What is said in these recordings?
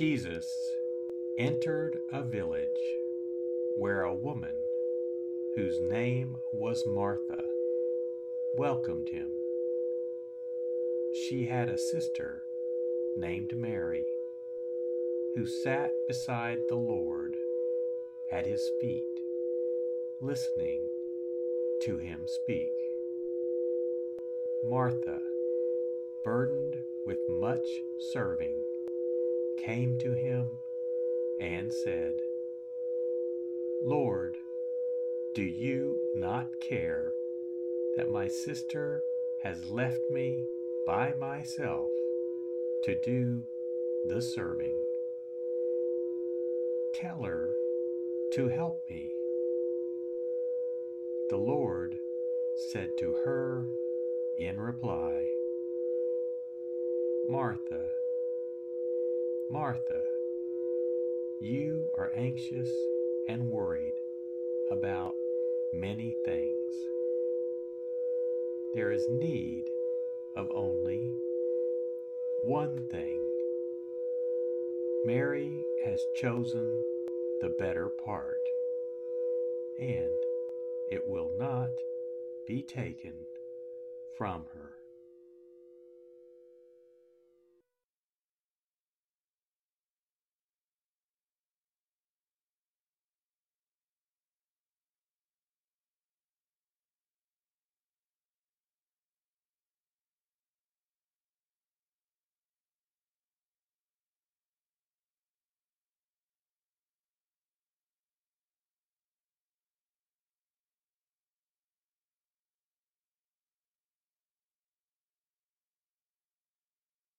Jesus entered a village where a woman whose name was Martha welcomed him. She had a sister named Mary who sat beside the Lord at his feet, listening to him speak. Martha, burdened with much serving, came to him and said, Lord, do you not care that my sister has left me by myself to do the serving? Tell her to help me. The Lord said to her in reply, Martha, Martha, you are anxious and worried about many things. There is need of only one thing. Mary has chosen the better part, and it will not be taken from her.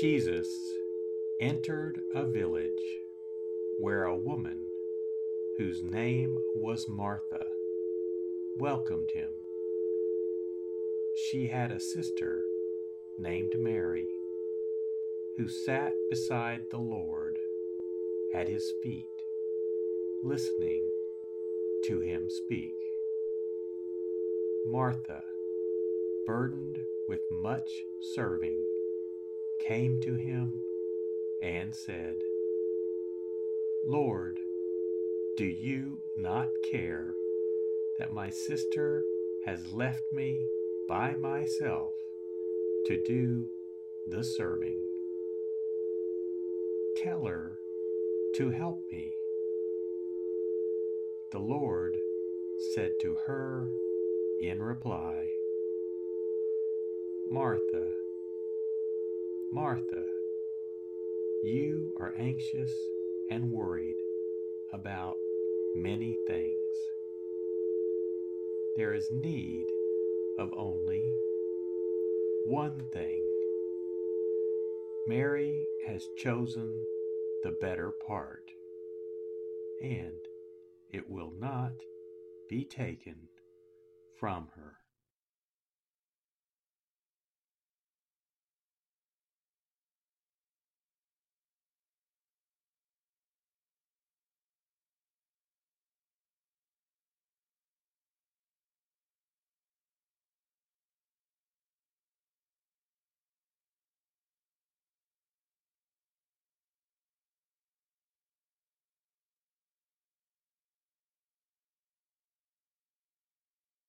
Jesus entered a village where a woman whose name was Martha welcomed him. She had a sister named Mary who sat beside the Lord at his feet listening to him speak. Martha, burdened with much serving, came to him and said, Lord, do you not care that my sister has left me by myself to do the serving? Tell her to help me. The Lord said to her in reply, Martha, Martha, you are anxious and worried about many things. There is need of only one thing. Mary has chosen the better part, and it will not be taken from her.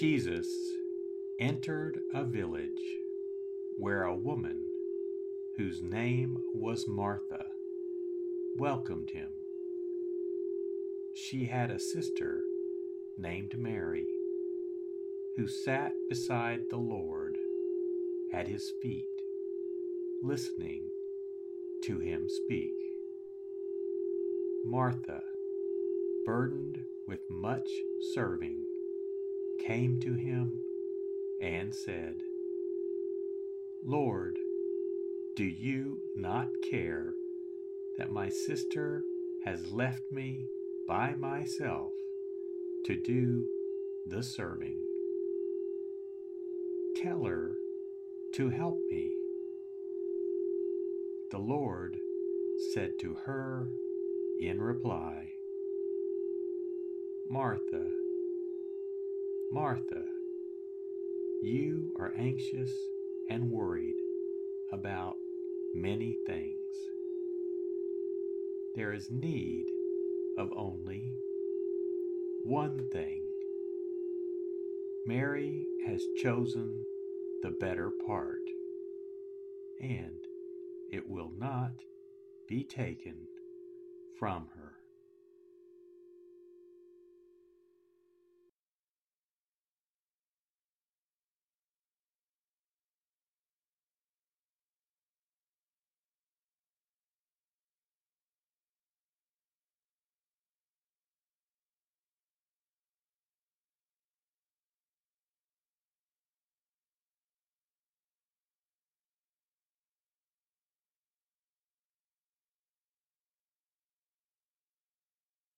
Jesus entered a village where a woman whose name was Martha welcomed him. She had a sister named Mary who sat beside the Lord at his feet, listening to him speak. Martha, burdened with much serving, came to him and said, Lord, do you not care that my sister has left me by myself to do the serving? Tell her to help me. The Lord said to her in reply, Martha, Martha, you are anxious and worried about many things. There is need of only one thing. Mary has chosen the better part, and it will not be taken from her.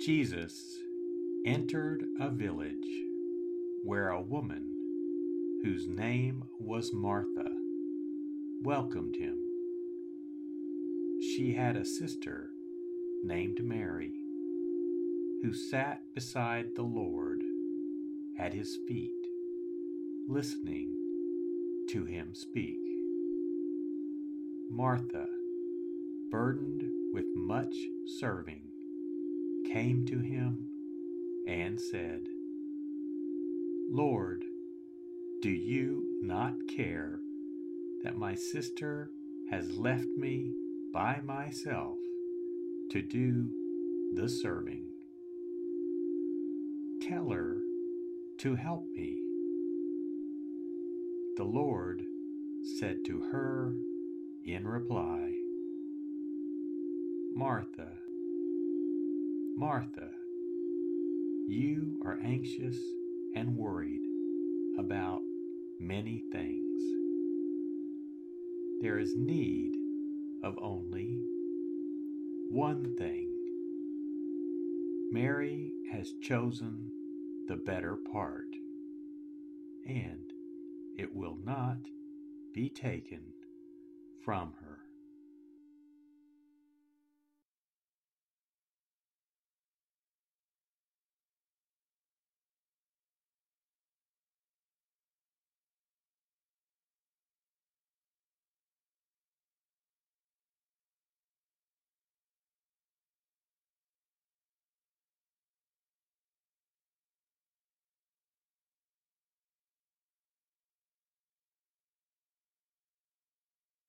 Jesus entered a village where a woman whose name was Martha welcomed him. She had a sister named Mary who sat beside the Lord at his feet, listening to him speak. Martha, burdened with much serving, came to him and said, Lord, do you not care that my sister has left me by myself to do the serving? Tell her to help me. The Lord said to her in reply, Martha, Martha, you are anxious and worried about many things. There is need of only one thing. Mary has chosen the better part, and it will not be taken from her.